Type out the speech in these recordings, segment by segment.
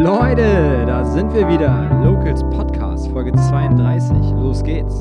Leute, da sind wir wieder. Locals Podcast, Folge 32. Los geht's.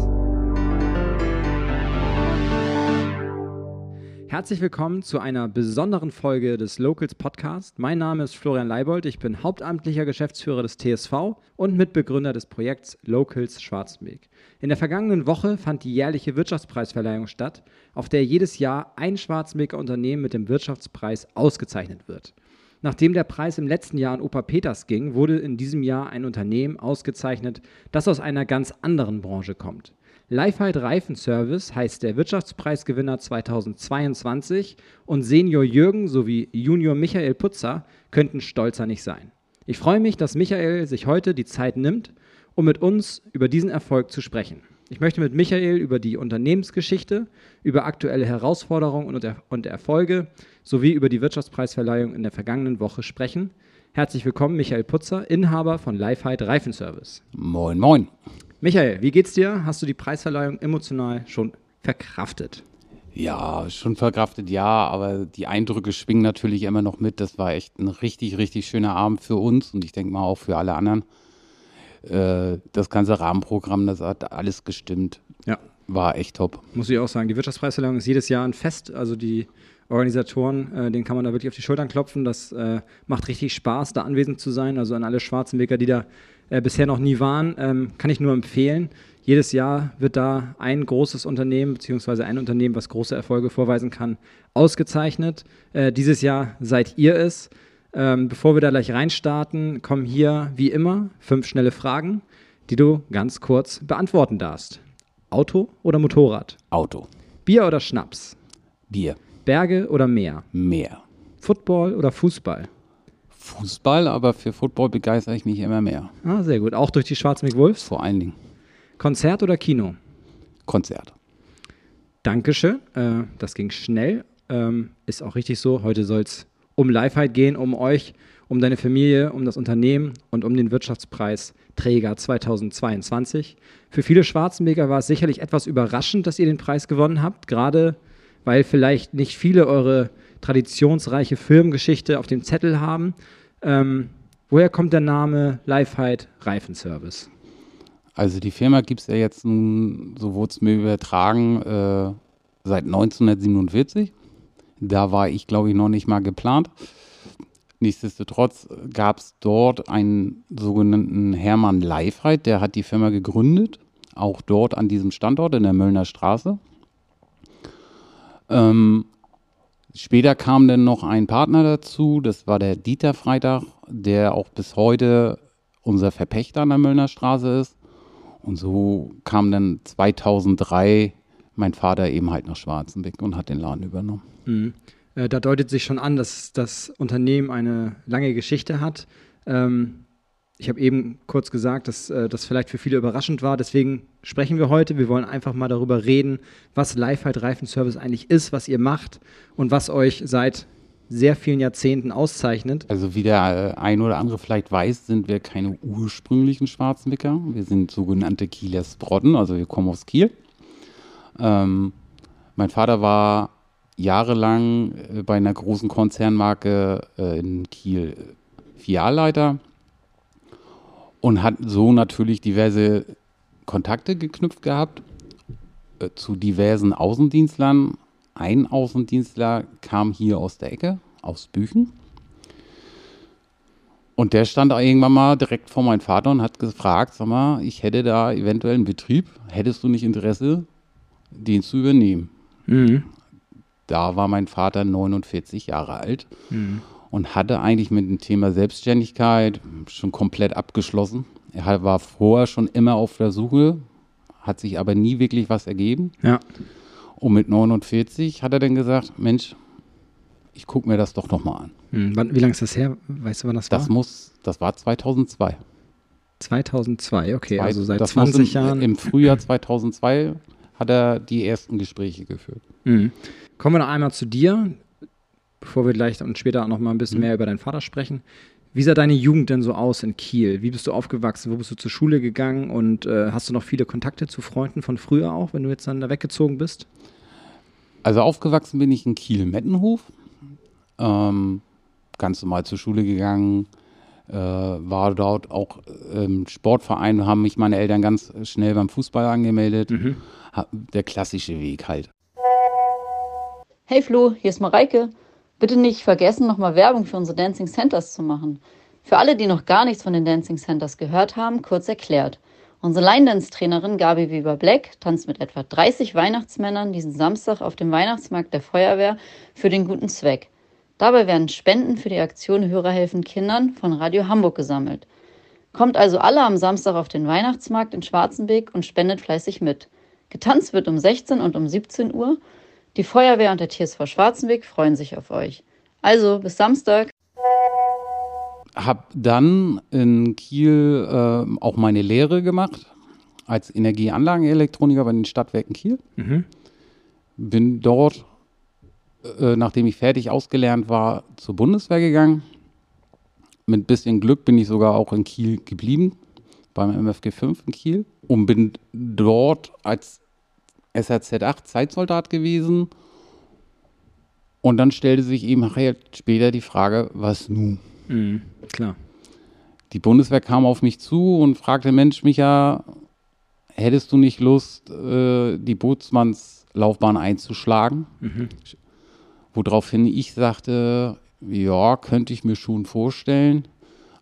Herzlich willkommen zu einer besonderen Folge des Locals Podcast. Mein Name ist Florian Leibold, ich bin hauptamtlicher Geschäftsführer des TSV und Mitbegründer des Projekts Locals Schwarzenberg. In der vergangenen Woche fand die jährliche Wirtschaftspreisverleihung statt, auf der jedes Jahr ein Schwarzenberger Unternehmen mit dem Wirtschaftspreis ausgezeichnet wird. Nachdem der Preis im letzten Jahr an Opa Peters ging, wurde in diesem Jahr ein Unternehmen ausgezeichnet, das aus einer ganz anderen Branche kommt. Lifehide Reifenservice heißt der Wirtschaftspreisgewinner 2022 und Senior Jürgen sowie Junior Michael Putzer könnten stolzer nicht sein. Ich freue mich, dass Michael sich heute die Zeit nimmt, um mit uns über diesen Erfolg zu sprechen. Ich möchte mit Michael über die Unternehmensgeschichte, über aktuelle Herausforderungen und, er und Erfolge sowie über die Wirtschaftspreisverleihung in der vergangenen Woche sprechen. Herzlich willkommen, Michael Putzer, Inhaber von Lifehide Reifenservice. Moin, moin. Michael, wie geht's dir? Hast du die Preisverleihung emotional schon verkraftet? Ja, schon verkraftet, ja, aber die Eindrücke schwingen natürlich immer noch mit. Das war echt ein richtig, richtig schöner Abend für uns und ich denke mal auch für alle anderen. Äh, das ganze Rahmenprogramm, das hat alles gestimmt. Ja. War echt top. Muss ich auch sagen. Die Wirtschaftspreisverleihung ist jedes Jahr ein Fest. Also die Organisatoren, äh, denen kann man da wirklich auf die Schultern klopfen. Das äh, macht richtig Spaß, da anwesend zu sein. Also an alle Schwarzenbeker, die da äh, bisher noch nie waren, ähm, kann ich nur empfehlen. Jedes Jahr wird da ein großes Unternehmen, beziehungsweise ein Unternehmen, was große Erfolge vorweisen kann, ausgezeichnet. Äh, dieses Jahr seid ihr es. Ähm, bevor wir da gleich reinstarten, kommen hier wie immer fünf schnelle Fragen, die du ganz kurz beantworten darfst. Auto oder Motorrad? Auto. Bier oder Schnaps? Bier. Berge oder Meer? Meer. Football oder Fußball? Fußball, aber für Football begeistere ich mich immer mehr. Ah, sehr gut. Auch durch die Schwarzenberg Wolves? Vor allen Dingen. Konzert oder Kino? Konzert. Dankeschön. Äh, das ging schnell. Ähm, ist auch richtig so. Heute soll es um Lifeheit gehen, um euch, um deine Familie, um das Unternehmen und um den Wirtschaftspreis Träger 2022. Für viele Schwarzenberger war es sicherlich etwas überraschend, dass ihr den Preis gewonnen habt, gerade weil vielleicht nicht viele eure traditionsreiche Firmengeschichte auf dem Zettel haben. Ähm, woher kommt der Name Lifeheit Reifenservice? Also die Firma gibt es ja jetzt, so wurde es mir übertragen, äh, seit 1947. Da war ich, glaube ich, noch nicht mal geplant. Nichtsdestotrotz gab es dort einen sogenannten Hermann Leifreit, der hat die Firma gegründet, auch dort an diesem Standort in der Möllner Straße. Ähm, später kam dann noch ein Partner dazu, das war der Dieter Freitag, der auch bis heute unser Verpächter an der Möllner Straße ist. Und so kam dann 2003 mein Vater eben halt nach Schwarzenbeck und hat den Laden übernommen. Mhm. Äh, da deutet sich schon an, dass das Unternehmen eine lange Geschichte hat. Ähm, ich habe eben kurz gesagt, dass äh, das vielleicht für viele überraschend war. Deswegen sprechen wir heute. Wir wollen einfach mal darüber reden, was Lifehide Reifenservice eigentlich ist, was ihr macht und was euch seit sehr vielen Jahrzehnten auszeichnet. Also wie der äh, ein oder andere vielleicht weiß, sind wir keine ursprünglichen Schwarzenbecker. Wir sind sogenannte Kieler Sprotten, also wir kommen aus Kiel. Ähm, mein Vater war jahrelang äh, bei einer großen Konzernmarke äh, in Kiel Filialleiter und hat so natürlich diverse Kontakte geknüpft gehabt äh, zu diversen Außendienstlern. Ein Außendienstler kam hier aus der Ecke, aus Büchen. Und der stand irgendwann mal direkt vor meinem Vater und hat gefragt, sag mal, ich hätte da eventuell einen Betrieb, hättest du nicht Interesse, den zu übernehmen? Mhm. Da war mein Vater 49 Jahre alt mhm. und hatte eigentlich mit dem Thema Selbstständigkeit schon komplett abgeschlossen. Er war vorher schon immer auf der Suche, hat sich aber nie wirklich was ergeben. Ja. Und mit 49 hat er dann gesagt, Mensch, ich gucke mir das doch nochmal an. Mhm. Wann, wie lange ist das her? Weißt du, wann das, das war? Muss, das war 2002. 2002, okay, Zwei, also seit 20 im, Jahren. Im Frühjahr 2002 hat er die ersten Gespräche geführt. Mhm. Kommen wir noch einmal zu dir, bevor wir gleich und später noch mal ein bisschen mhm. mehr über deinen Vater sprechen. Wie sah deine Jugend denn so aus in Kiel? Wie bist du aufgewachsen? Wo bist du zur Schule gegangen? Und äh, hast du noch viele Kontakte zu Freunden von früher auch, wenn du jetzt dann da weggezogen bist? Also aufgewachsen bin ich in Kiel-Mettenhof. Ähm, ganz normal zur Schule gegangen. Äh, war dort auch im Sportverein, haben mich meine Eltern ganz schnell beim Fußball angemeldet. Mhm. Der klassische Weg halt. Hey Flo, hier ist Mareike. Bitte nicht vergessen, nochmal Werbung für unsere Dancing Centers zu machen. Für alle, die noch gar nichts von den Dancing Centers gehört haben, kurz erklärt. Unsere Line-Dance-Trainerin Gabi Weber Black tanzt mit etwa 30 Weihnachtsmännern diesen Samstag auf dem Weihnachtsmarkt der Feuerwehr für den guten Zweck. Dabei werden Spenden für die Aktion Hörer helfen Kindern von Radio Hamburg gesammelt. Kommt also alle am Samstag auf den Weihnachtsmarkt in Schwarzenbeek und spendet fleißig mit. Getanzt wird um 16 und um 17 Uhr. Die Feuerwehr und der TSV Schwarzenbeek freuen sich auf euch. Also, bis Samstag. Hab dann in Kiel äh, auch meine Lehre gemacht als Energieanlagenelektroniker bei den Stadtwerken Kiel. Mhm. Bin dort, äh, nachdem ich fertig ausgelernt war, zur Bundeswehr gegangen. Mit bisschen Glück bin ich sogar auch in Kiel geblieben, beim MFG 5 in Kiel. Und bin dort als SRZ 8 Zeitsoldat gewesen. Und dann stellte sich eben nachher später die Frage, was nun? Mhm. Klar. Die Bundeswehr kam auf mich zu und fragte, Mensch, Micha, hättest du nicht Lust, äh, die Bootsmannslaufbahn einzuschlagen? Mhm. Woraufhin ich sagte, ja, könnte ich mir schon vorstellen,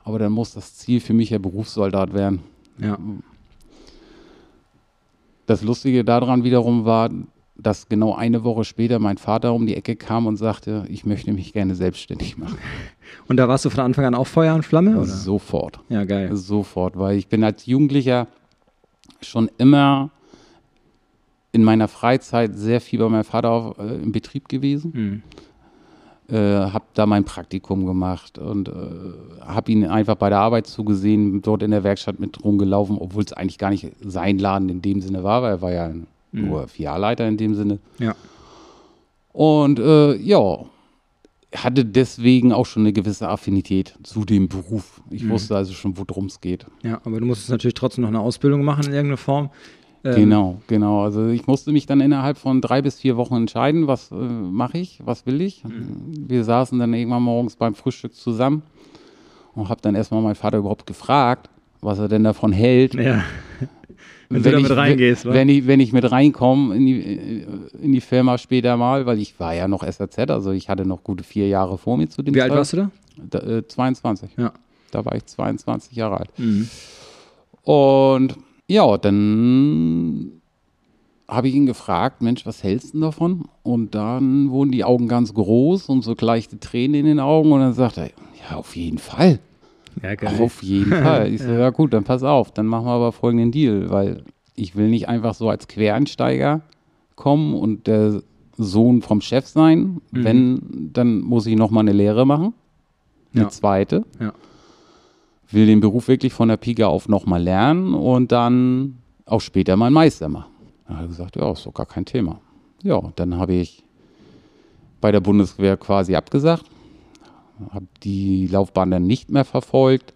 aber dann muss das Ziel für mich ja Berufssoldat werden. Ja. Das Lustige daran wiederum war, dass genau eine Woche später mein Vater um die Ecke kam und sagte, ich möchte mich gerne selbstständig machen. Und da warst du von Anfang an auch Feuer und Flamme? Oder? Sofort. Ja, geil. Sofort, weil ich bin als Jugendlicher schon immer in meiner Freizeit sehr viel bei meinem Vater auf, äh, im Betrieb gewesen. Mhm. Äh, habe da mein Praktikum gemacht und äh, habe ihn einfach bei der Arbeit zugesehen, dort in der Werkstatt mit rumgelaufen, obwohl es eigentlich gar nicht sein Laden in dem Sinne war, weil er war ja nur Filialleiter in dem Sinne. Ja. Und äh, ja, hatte deswegen auch schon eine gewisse Affinität zu dem Beruf. Ich Mhm. wusste also schon, worum es geht. Ja, aber du musstest natürlich trotzdem noch eine Ausbildung machen in irgendeiner Form. Ähm, Genau, genau. Also ich musste mich dann innerhalb von drei bis vier Wochen entscheiden, was äh, mache ich, was will ich. Wir saßen dann irgendwann morgens beim Frühstück zusammen und habe dann erstmal meinen Vater überhaupt gefragt, was er denn davon hält. Ja. Wenn du damit ich, reingehst, wenn ich, wenn ich mit reinkomme in die, in die Firma später mal, weil ich war ja noch SAZ, also ich hatte noch gute vier Jahre vor mir zu dem Wie alt warst du da? da? Äh, 22. Ja. Da war ich 22 Jahre alt. Mhm. Und ja, dann habe ich ihn gefragt, Mensch, was hältst du denn davon? Und dann wurden die Augen ganz groß und so leichte Tränen in den Augen und dann sagte er, ja, auf jeden Fall. Ja, Auf jeden Fall. Ich so, ja gut, dann pass auf, dann machen wir aber folgenden Deal, weil ich will nicht einfach so als Quereinsteiger kommen und der Sohn vom Chef sein. Mhm. Wenn, dann muss ich nochmal eine Lehre machen. Eine Ja. zweite. Ja. Will den Beruf wirklich von der Pike auf nochmal lernen und dann auch später mal Meister machen. Da hat er gesagt, ja, ist doch gar kein Thema. Ja, dann habe ich bei der Bundeswehr quasi abgesagt, habe die Laufbahn dann nicht mehr verfolgt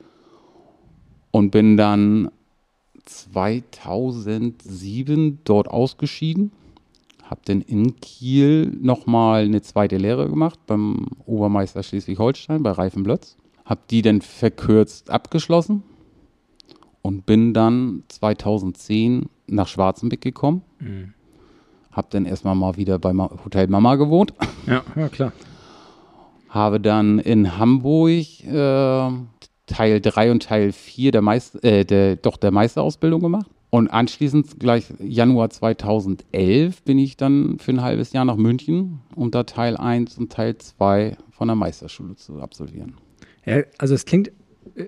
und bin dann 2007 dort ausgeschieden. Habe dann in Kiel nochmal eine zweite Lehre gemacht beim Obermeister Schleswig-Holstein bei Reifenblötz. Habe die dann verkürzt abgeschlossen und bin dann 2010 nach Schwarzenbeck gekommen. Mhm. Habe dann erstmal mal wieder bei Hotel Mama gewohnt. Ja, ja, klar. Habe dann in Hamburg äh, Teil 3 und Teil 4 der, Meister, äh, der, doch der Meisterausbildung gemacht. Und anschließend, gleich Januar 2011, bin ich dann für ein halbes Jahr nach München, um da Teil 1 und Teil 2 von der Meisterschule zu absolvieren. Ja, also es klingt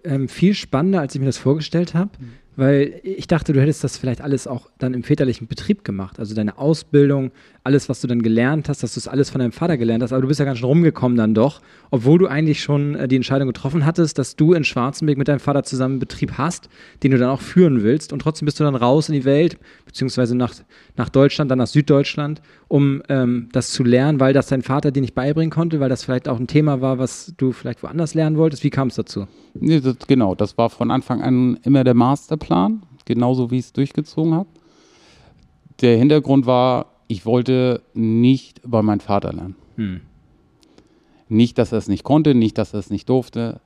ähm, viel spannender, als ich mir das vorgestellt habe, weil ich dachte, du hättest das vielleicht alles auch dann im väterlichen Betrieb gemacht. Also deine Ausbildung, alles, was du dann gelernt hast, dass du es alles von deinem Vater gelernt hast, aber du bist ja ganz schön rumgekommen dann doch, obwohl du eigentlich schon äh, die Entscheidung getroffen hattest, dass du in Schwarzenberg mit deinem Vater zusammen einen Betrieb hast, den du dann auch führen willst und trotzdem bist du dann raus in die Welt, beziehungsweise nach, nach Deutschland, dann nach Süddeutschland, um ähm, das zu lernen, weil das dein Vater dir nicht beibringen konnte, weil das vielleicht auch ein Thema war, was du vielleicht woanders lernen wolltest. Wie kam es dazu? Nee, das, genau, das war von Anfang an immer der Masterplan, genauso wie ich es durchgezogen habe. Der Hintergrund war, ich wollte nicht bei meinem Vater lernen. Hm. Nicht, dass er es nicht konnte, nicht, dass er es nicht durfte.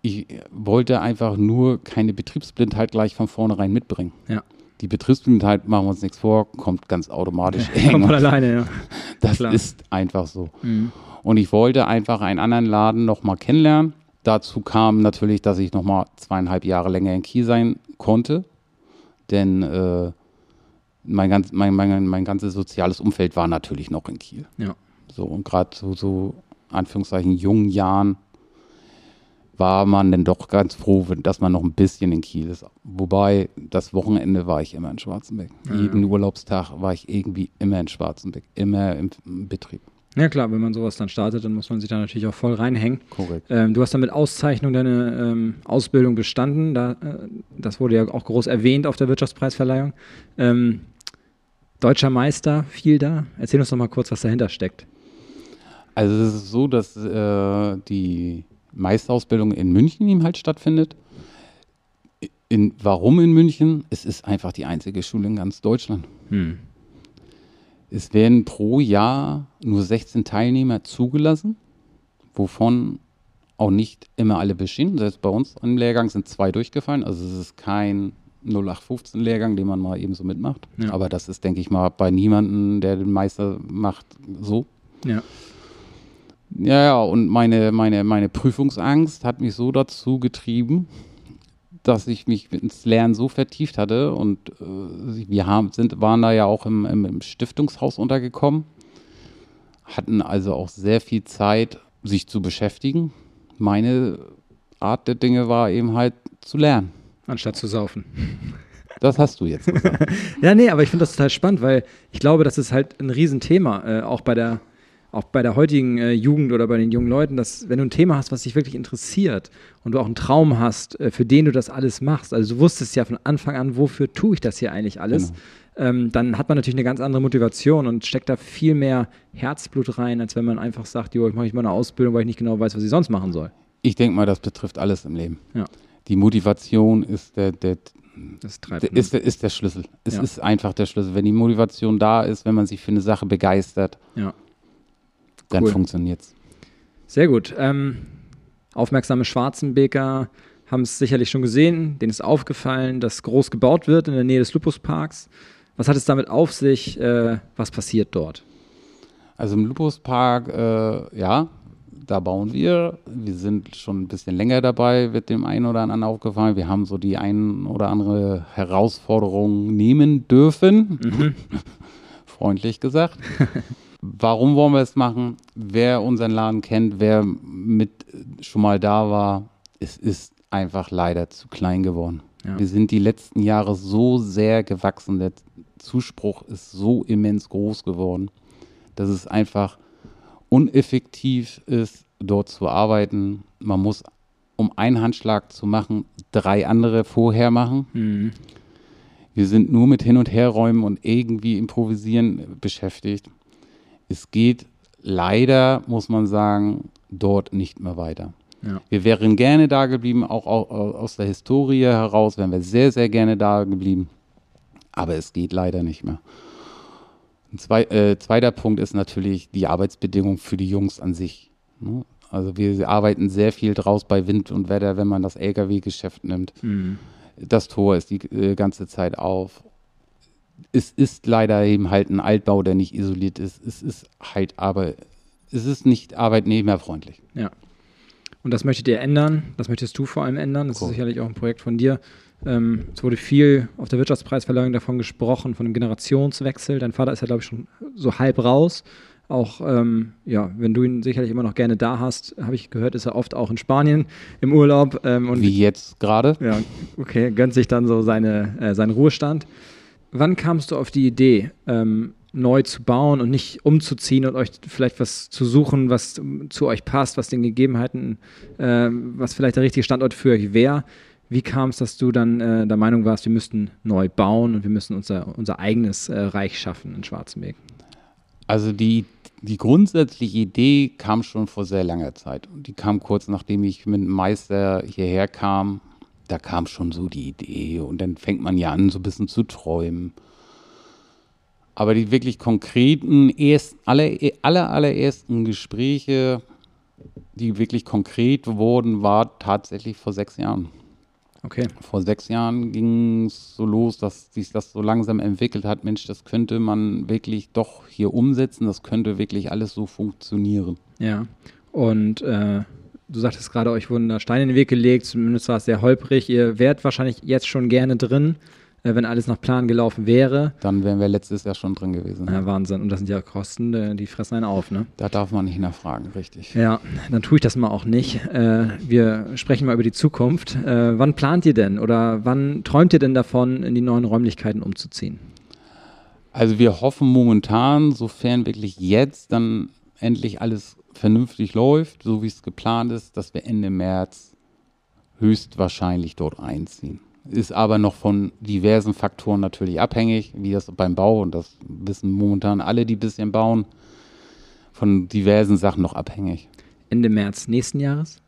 ich wollte einfach nur keine Betriebsblindheit gleich von vornherein mitbringen. Ja. Die Betriebsblindheit, machen wir uns nichts vor, kommt ganz automatisch. Kommt von alleine, ja. Das klar. ist einfach so. Mhm. Und ich wollte einfach einen anderen Laden nochmal kennenlernen. Dazu kam natürlich, dass ich nochmal zweieinhalb Jahre länger in Kiel sein konnte. Denn äh, mein, ganz, mein, mein, mein ganzes soziales Umfeld war natürlich noch in Kiel. Ja. So, und gerade so, so, Anführungszeichen, jungen Jahren war man dann doch ganz froh, dass man noch ein bisschen in Kiel ist. Wobei, das Wochenende war ich immer in Schwarzenbeck. Ja. Jeden Urlaubstag war ich irgendwie immer in Schwarzenbeck, immer im, im Betrieb. Ja klar, wenn man sowas dann startet, dann muss man sich da natürlich auch voll reinhängen. Korrekt. Ähm, du hast dann mit Auszeichnung deine ähm, Ausbildung bestanden. Da, äh, das wurde ja auch groß erwähnt auf der Wirtschaftspreisverleihung. Ähm, Deutscher Meister fiel da. Erzähl uns doch mal kurz, was dahinter steckt. Also es ist so, dass äh, die Meisterausbildung in München eben halt stattfindet. In, warum in München? Es ist einfach die einzige Schule in ganz Deutschland. Hm. Es werden pro Jahr nur 16 Teilnehmer zugelassen, wovon auch nicht immer alle bestehen. Selbst bei uns im Lehrgang sind zwei durchgefallen. Also es ist kein 0815-Lehrgang, den man mal eben so mitmacht. Ja. Aber das ist, denke ich mal, bei niemandem, der den Meister macht, so. Ja. Ja, ja, und meine, meine, meine Prüfungsangst hat mich so dazu getrieben, dass ich mich ins Lernen so vertieft hatte und äh, wir haben, sind, waren da ja auch im, im, im Stiftungshaus untergekommen, hatten also auch sehr viel Zeit, sich zu beschäftigen. Meine Art der Dinge war eben halt zu lernen. Anstatt zu saufen. Das hast du jetzt gesagt. Ja, nee, aber ich finde das total spannend, weil ich glaube, das ist halt ein Riesenthema, äh, auch bei der, auch bei der heutigen äh, Jugend oder bei den jungen Leuten, dass wenn du ein Thema hast, was dich wirklich interessiert und du auch einen Traum hast, äh, für den du das alles machst, also du wusstest ja von Anfang an, wofür tue ich das hier eigentlich alles, ähm, dann hat man natürlich eine ganz andere Motivation und steckt da viel mehr Herzblut rein, als wenn man einfach sagt, jo, ich mache ich mal eine Ausbildung, weil ich nicht genau weiß, was ich sonst machen soll. Ich denke mal, das betrifft alles im Leben. Ja. Die Motivation ist der, der, der, ist, der, ist der Schlüssel. Es Ja. ist einfach der Schlüssel. Wenn die Motivation da ist, wenn man sich für eine Sache begeistert, ja. dann Cool. funktioniert es. Sehr gut. Ähm, aufmerksame Schwarzenbeker haben es sicherlich schon gesehen. Denen ist aufgefallen, dass groß gebaut wird in der Nähe des Lupusparks. Was hat es damit auf sich? Äh, was passiert dort? Also im Lupuspark, äh, ja, da bauen wir. Wir sind schon ein bisschen länger dabei, wird dem einen oder anderen aufgefallen. Wir haben so die ein oder andere Herausforderung nehmen dürfen. Freundlich gesagt. Warum wollen wir es machen? Wer unseren Laden kennt, wer mit schon mal da war, es ist einfach leider zu klein geworden. Ja. Wir sind die letzten Jahre so sehr gewachsen. Der Zuspruch ist so immens groß geworden, dass es einfach uneffektiv ist, dort zu arbeiten. Man muss, um einen Handschlag zu machen, drei andere vorher machen. Mhm. Wir sind nur mit Hin- und Herräumen und irgendwie improvisieren beschäftigt. Es geht leider, muss man sagen, dort nicht mehr weiter. Ja. Wir wären gerne da geblieben, auch au- au- aus der Historie heraus wären wir sehr, sehr gerne da geblieben. Aber es geht leider nicht mehr. Ein zwei, äh, zweiter Punkt ist natürlich die Arbeitsbedingungen für die Jungs an sich. ne? Also wir arbeiten sehr viel draus bei Wind und Wetter, wenn man das Lkw-Geschäft nimmt. Mhm. Das Tor ist die äh, ganze Zeit auf. Es ist leider eben halt ein Altbau, der nicht isoliert ist. Es ist halt aber, es ist nicht arbeitnehmerfreundlich. Ja. Und das möchtet ihr ändern. Das möchtest du vor allem ändern. Das Cool. ist sicherlich auch ein Projekt von dir. Ähm, es wurde viel auf der Wirtschaftspreisverleihung davon gesprochen, von dem Generationswechsel. Dein Vater ist ja, glaube ich, schon so halb raus. Auch, ähm, ja, wenn du ihn sicherlich immer noch gerne da hast, habe ich gehört, ist er oft auch in Spanien im Urlaub. Ähm, und Wie jetzt gerade. ja, okay, gönnt sich dann so seine, äh, seinen Ruhestand. Wann kamst du auf die Idee, ähm, neu zu bauen und nicht umzuziehen und euch vielleicht was zu suchen, was zu euch passt, was den Gegebenheiten, ähm, was vielleicht der richtige Standort für euch wäre? Wie kam es, dass du dann äh, der Meinung warst, wir müssten neu bauen und wir müssen unser, unser eigenes äh, Reich schaffen in Schwarzenberg? Also die, die grundsätzliche Idee kam schon vor sehr langer Zeit. Und die kam kurz nachdem ich mit dem Meister hierher kam. Da kam schon so die Idee. Und dann fängt man ja an, so ein bisschen zu träumen. Aber die wirklich konkreten, erst, aller, aller, allerersten Gespräche, die wirklich konkret wurden, war tatsächlich vor sechs Jahren. Okay. Vor sechs Jahren ging es so los, dass sich das so langsam entwickelt hat. Mensch, das könnte man wirklich doch hier umsetzen, das könnte wirklich alles so funktionieren. Ja. Und äh, du sagtest gerade, euch wurden da Steine in den Weg gelegt, zumindest war es sehr holprig. Ihr wärt wahrscheinlich jetzt schon gerne drin, wenn alles nach Plan gelaufen wäre. Dann wären wir letztes Jahr schon drin gewesen. Ja, Wahnsinn. Und das sind ja Kosten, äh, die fressen einen auf, ne? Da darf man nicht nachfragen, richtig. Ja, dann tue ich das mal auch nicht. Äh, wir sprechen mal über die Zukunft. Äh, wann plant ihr denn oder wann träumt ihr denn davon, in die neuen Räumlichkeiten umzuziehen? Also wir hoffen momentan, sofern wirklich jetzt dann endlich alles vernünftig läuft, so wie es geplant ist, dass wir Ende März höchstwahrscheinlich dort einziehen. Ist aber noch von diversen Faktoren natürlich abhängig, wie das beim Bau, und das wissen momentan alle, die ein bisschen bauen, von diversen Sachen noch abhängig. Ende März nächsten Jahres?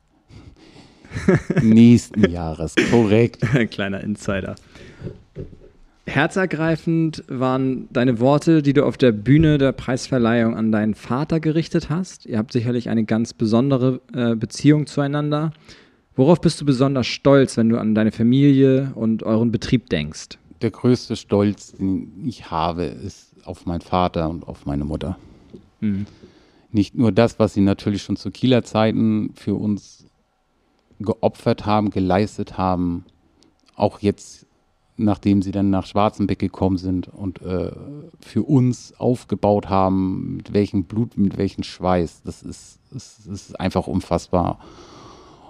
Nächsten Jahres, korrekt. Kleiner Insider. Herzergreifend waren deine Worte, die du auf der Bühne der Preisverleihung an deinen Vater gerichtet hast. Ihr habt sicherlich eine ganz besondere äh, Beziehung zueinander. Worauf bist du besonders stolz, wenn du an deine Familie und euren Betrieb denkst? Der größte Stolz, den ich habe, ist auf meinen Vater und auf meine Mutter. Mhm. Nicht nur das, was sie natürlich schon zu Kieler Zeiten für uns geopfert haben, geleistet haben, auch jetzt nachdem sie dann nach Schwarzenbeck gekommen sind und äh, für uns aufgebaut haben, mit welchem Blut, mit welchem Schweiß. Das ist, ist, ist einfach unfassbar.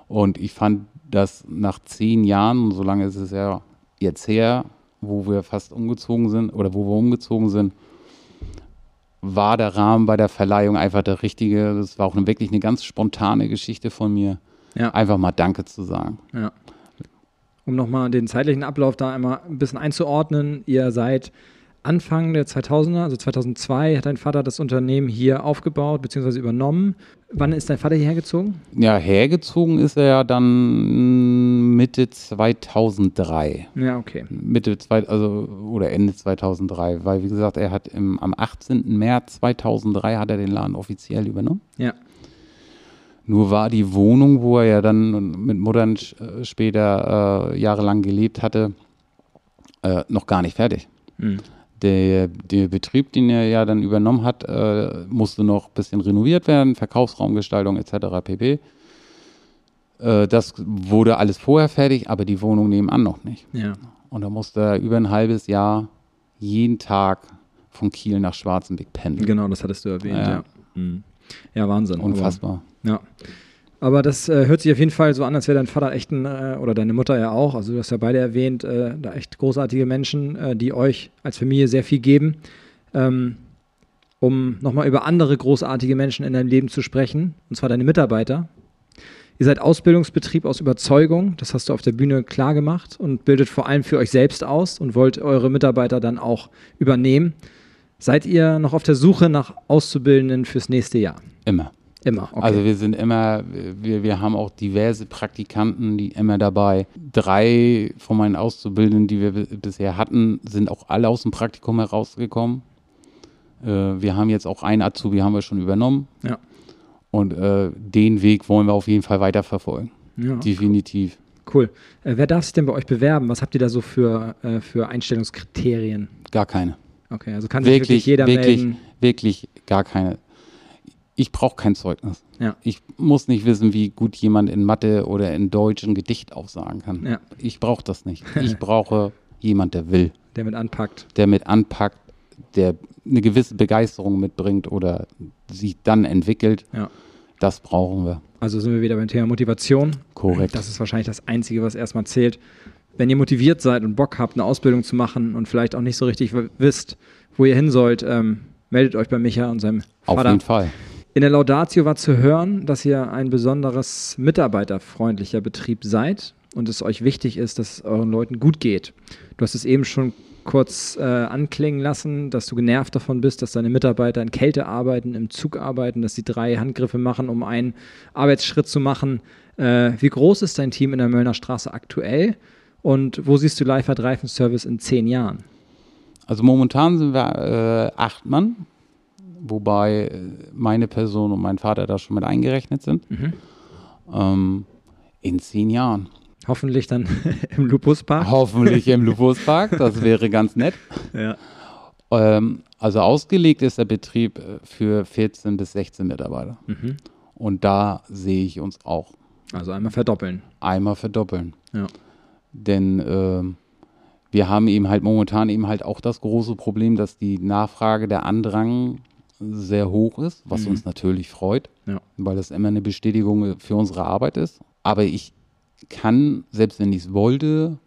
Und ich fand, dass nach zehn Jahren, so lange ist es ja jetzt her, wo wir fast umgezogen sind oder wo wir umgezogen sind, war der Rahmen bei der Verleihung einfach der richtige. Das war auch wirklich eine ganz spontane Geschichte von mir. Ja. Einfach mal Danke zu sagen. Ja. Um nochmal den zeitlichen Ablauf da einmal ein bisschen einzuordnen. Ihr seid Anfang der 2000er, also 2002, hat dein Vater das Unternehmen hier aufgebaut bzw. übernommen. Wann ist dein Vater hierher gezogen? Ja, hergezogen ist er ja dann Mitte 2003. Ja, okay. Mitte zwei, also oder Ende 2003, weil wie gesagt, er hat im, am 18. März 2003 hat er den Laden offiziell übernommen. Ja. Nur war die Wohnung, wo er ja dann mit Muttern äh, später äh, jahrelang gelebt hatte, äh, noch gar nicht fertig. Mhm. Der, der Betrieb, den er ja dann übernommen hat, äh, musste noch ein bisschen renoviert werden, Verkaufsraumgestaltung etc. pp. Äh, das wurde alles vorher fertig, aber die Wohnung nebenan noch nicht. Ja. Und da musste er über ein halbes Jahr jeden Tag von Kiel nach Schwarzenbeck pendeln. Genau, das hattest du erwähnt, ja. Ja. Mhm. Ja, Wahnsinn. Unfassbar. Aber, ja. Aber das äh, hört sich auf jeden Fall so an, als wäre dein Vater echt ein, äh, oder deine Mutter ja auch, also du hast ja beide erwähnt, äh, da echt großartige Menschen, äh, die euch als Familie sehr viel geben. Ähm, um nochmal über andere großartige Menschen in deinem Leben zu sprechen, und zwar deine Mitarbeiter. Ihr seid Ausbildungsbetrieb aus Überzeugung, das hast du auf der Bühne klar gemacht und bildet vor allem für euch selbst aus und wollt eure Mitarbeiter dann auch übernehmen. Seid ihr noch auf der Suche nach Auszubildenden fürs nächste Jahr? Immer. Immer. Okay. Also wir sind immer, wir, wir haben auch diverse Praktikanten, die immer dabei. Drei von meinen Auszubildenden, die wir bi- bisher hatten, sind auch alle aus dem Praktikum herausgekommen. Äh, wir haben jetzt auch einen Azubi, haben wir schon übernommen. Ja. Und äh, den Weg wollen wir auf jeden Fall weiterverfolgen. ja. Definitiv. Cool. Äh, wer darf sich denn bei euch bewerben? Was habt ihr da so für, äh, für Einstellungskriterien? Gar keine. Okay, also kann sich wirklich, Wirklich, jeder wirklich, melden. wirklich gar keine. Ich brauche kein Zeugnis. Ja. Ich muss nicht wissen, wie gut jemand in Mathe oder in Deutsch ein Gedicht aufsagen kann. Ja. Ich brauche das nicht. Ich brauche jemand, der will, Der mit anpackt. der mit anpackt, der eine gewisse Begeisterung mitbringt oder sich dann entwickelt. Ja. Das brauchen wir. Also sind wir wieder beim Thema Motivation. Korrekt. Das ist wahrscheinlich das Einzige, was erstmal zählt. Wenn ihr motiviert seid und Bock habt, eine Ausbildung zu machen und vielleicht auch nicht so richtig wisst, wo ihr hin sollt, ähm, meldet euch bei Micha und seinem Auf Vater. jeden Fall. In der Laudatio war zu hören, dass ihr ein besonderes mitarbeiterfreundlicher Betrieb seid und es euch wichtig ist, dass es euren Leuten gut geht. Du hast es eben schon kurz äh, anklingen lassen, dass du genervt davon bist, dass deine Mitarbeiter in Kälte arbeiten, im Zug arbeiten, dass sie drei Handgriffe machen, um einen Arbeitsschritt zu machen. Äh, wie groß ist dein Team in der Möllner Straße aktuell und wo siehst du Leifert Reifenservice in zehn Jahren? Also momentan sind wir äh, acht Mann. Wobei äh, meine Person und mein Vater da schon mit eingerechnet sind. Mhm. Ähm, in zehn Jahren. Hoffentlich dann im Lupuspark. Hoffentlich im Lupuspark, das wäre ganz nett. Ja. Ähm, also ausgelegt ist der Betrieb äh, für 14 bis 16 Mitarbeiter. Mhm. Und da sehe ich uns auch Also einmal verdoppeln. einmal verdoppeln. Ja. Denn ähm, wir haben eben halt momentan eben halt auch das große Problem, dass die Nachfrage, der Andrang sehr hoch ist, was Mhm. uns natürlich freut, Ja. weil das immer eine Bestätigung für unsere Arbeit ist. Aber ich kann, selbst wenn ich es wollte,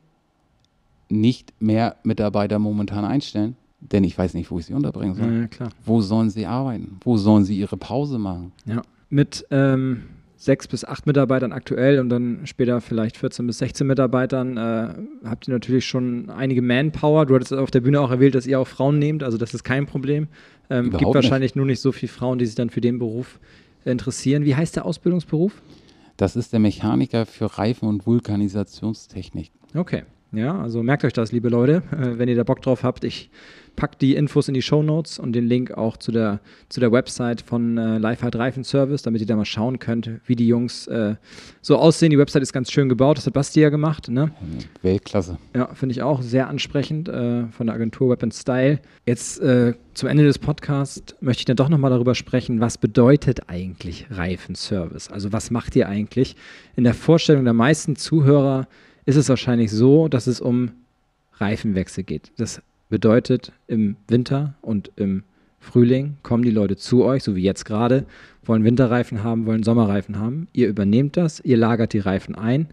nicht mehr Mitarbeiter momentan einstellen, denn ich weiß nicht, wo ich sie unterbringen soll. Ja, klar. Wo sollen sie arbeiten? Wo sollen sie ihre Pause machen? Ja. Mit ähm, sechs bis acht Mitarbeitern aktuell und dann später vielleicht 14 bis 16 Mitarbeitern äh, habt ihr natürlich schon einige Manpower. Du hattest auf der Bühne auch erwähnt, dass ihr auch Frauen nehmt, also das ist kein Problem. Ähm, gibt Überhaupt wahrscheinlich nur nicht so viele Frauen, die sich dann für den Beruf interessieren. Wie heißt der Ausbildungsberuf? Das ist der Mechaniker für Reifen- und Vulkanisationstechnik. Okay. Ja, also merkt euch das, liebe Leute, äh, wenn ihr da Bock drauf habt. Ich packe die Infos in die Show Notes und den Link auch zu der, zu der Website von äh, Lifehard Reifen Service, damit ihr da mal schauen könnt, wie die Jungs äh, so aussehen. Die Website ist ganz schön gebaut, das hat Basti ja gemacht. Ne? Weltklasse. Ja, finde ich auch sehr ansprechend äh, von der Agentur Web Style. Jetzt äh, zum Ende des Podcasts möchte ich dann doch nochmal darüber sprechen, was bedeutet eigentlich Reifenservice? Also was macht ihr eigentlich? In der Vorstellung der meisten Zuhörer ist es wahrscheinlich so, dass es um Reifenwechsel geht. Das bedeutet, im Winter und im Frühling kommen die Leute zu euch, so wie jetzt gerade, wollen Winterreifen haben, wollen Sommerreifen haben. Ihr übernehmt das, ihr lagert die Reifen ein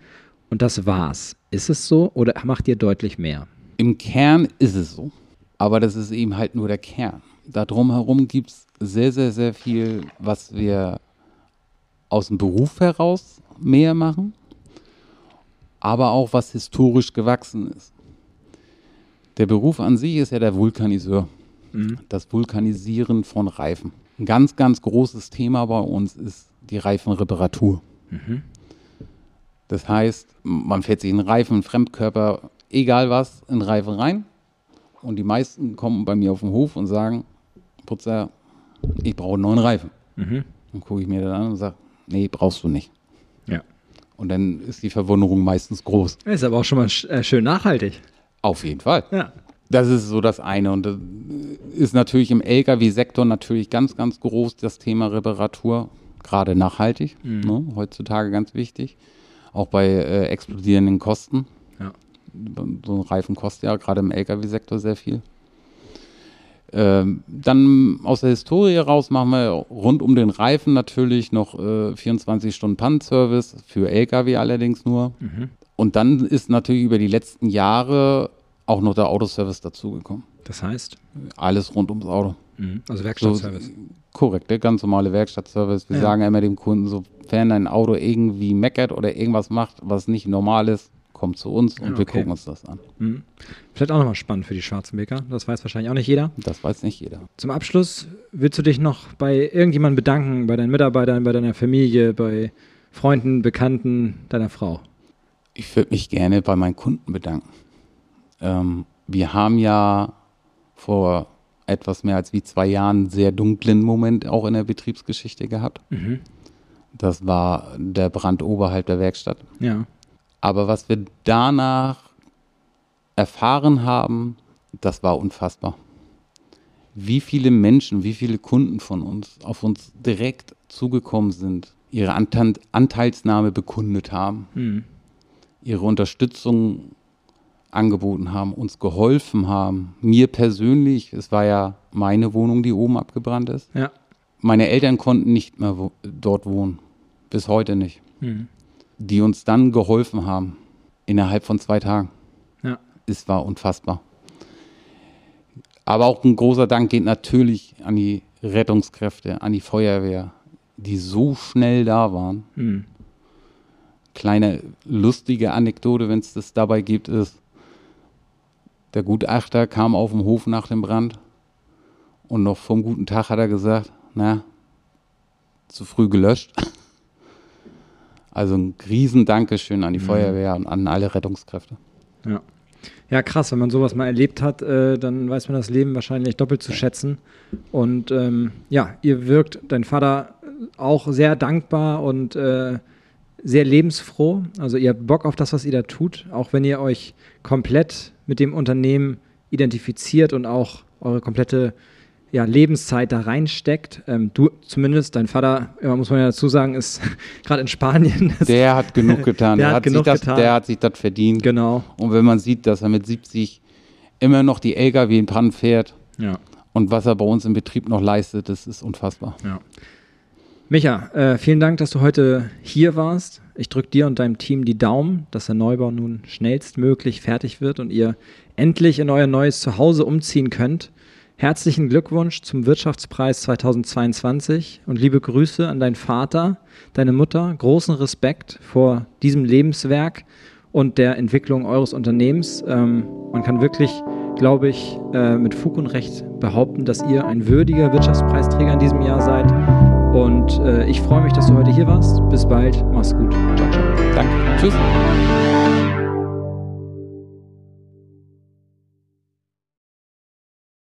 und das war's. Ist es so oder macht ihr deutlich mehr? Im Kern ist es so. Aber das ist eben halt nur der Kern. Da drumherum gibt es sehr, sehr, sehr viel, was wir aus dem Beruf heraus mehr machen, aber auch was historisch gewachsen ist. Der Beruf an sich ist ja der Vulkaniseur, das Vulkanisieren von Reifen. Ein ganz, ganz großes Thema bei uns ist die Reifenreparatur. Das heißt, man fährt sich einen Reifen, einen Fremdkörper, egal was, in den Reifen rein. Und die meisten kommen bei mir auf den Hof und sagen, Putzer, ich brauche einen neuen Reifen. Dann gucke ich mir das an und sage, nee, brauchst du nicht. Und dann ist die Verwunderung meistens groß. Ist aber auch schon mal äh, schön nachhaltig. Auf jeden Fall. Ja. Das ist so das eine. Und das ist natürlich im Lkw-Sektor natürlich ganz, ganz groß, das Thema Reparatur, gerade nachhaltig, ne, heutzutage ganz wichtig. Auch bei äh, explodierenden Kosten. Ja. So ein Reifen kostet ja gerade im Lkw-Sektor sehr viel. Ähm, dann aus der Historie heraus machen wir rund um den Reifen natürlich noch äh, 24 Stunden Pannenservice, für Lkw allerdings nur. Und dann ist natürlich über die letzten Jahre auch noch der Autoservice dazugekommen. Das heißt, Alles rund ums Auto. also So, Werkstattservice. korrekt, der ganz normale Werkstattservice. Wir Ja. sagen immer dem Kunden, sofern dein Auto irgendwie meckert oder irgendwas macht, was nicht normal ist, kommt zu uns und Ja, wir okay. gucken uns das an. Mhm. Vielleicht auch nochmal spannend für die Schwarzenbeker. Das weiß wahrscheinlich auch nicht jeder. Das weiß nicht jeder. Zum Abschluss willst du dich noch bei irgendjemandem bedanken, bei deinen Mitarbeitern, bei deiner Familie, bei Freunden, Bekannten, deiner Frau? Ich würde mich gerne bei meinen Kunden bedanken. Ähm, wir haben ja vor etwas mehr als wie zwei Jahren einen sehr dunklen Moment auch in der Betriebsgeschichte gehabt. Mhm. Das war der Brand oberhalb der Werkstatt. Ja. Aber was wir danach erfahren haben, das war unfassbar. Wie viele Menschen, wie viele Kunden von uns auf uns direkt zugekommen sind, ihre Anteil Anteilsnahme bekundet haben, Mhm. ihre Unterstützung angeboten haben, uns geholfen haben. Mir persönlich, es war ja meine Wohnung, die oben abgebrannt ist. Ja. Meine Eltern konnten nicht mehr wo dort wohnen, bis heute nicht. Mhm. Die uns dann geholfen haben, innerhalb von zwei Tagen. Ja. Es war unfassbar. Aber auch ein großer Dank geht natürlich an die Rettungskräfte, an die Feuerwehr, die so schnell da waren. Mhm. Kleine lustige Anekdote, wenn es das dabei gibt, ist, der Gutachter kam auf den Hof nach dem Brand und noch vom guten Tag hat er gesagt, na, zu früh gelöscht. Also ein riesen Dankeschön an die Feuerwehr und an alle Rettungskräfte. Ja. Ja, krass, wenn man sowas mal erlebt hat, äh, dann weiß man das Leben wahrscheinlich doppelt zu schätzen. Und ähm, ja, ihr wirkt, dein Vater, auch sehr dankbar und äh, sehr lebensfroh. Also ihr habt Bock auf das, was ihr da tut, auch wenn ihr euch komplett mit dem Unternehmen identifiziert und auch eure komplette ja, Lebenszeit da reinsteckt. Ähm, du zumindest, dein Vater, muss man ja dazu sagen, ist gerade in Spanien. Der hat genug getan. der, der, hat genug das, getan. der hat sich das verdient. Genau. Und wenn man sieht, dass er mit 70 immer noch die LKW in Brand fährt ja. und was er bei uns im Betrieb noch leistet, das ist unfassbar. Ja. Micha, äh, vielen Dank, dass du heute hier warst. Ich drücke dir und deinem Team die Daumen, dass der Neubau nun schnellstmöglich fertig wird und ihr endlich in euer neues Zuhause umziehen könnt. Herzlichen Glückwunsch zum Wirtschaftspreis 2022 und liebe Grüße an deinen Vater, deine Mutter. Großen Respekt vor diesem Lebenswerk und der Entwicklung eures Unternehmens. Ähm, man kann wirklich, glaube ich, äh, mit Fug und Recht behaupten, dass ihr ein würdiger Wirtschaftspreisträger in diesem Jahr seid. Und äh, ich freue mich, dass du heute hier warst. Bis bald. Mach's gut. Ciao, ciao. Danke. Tschüss.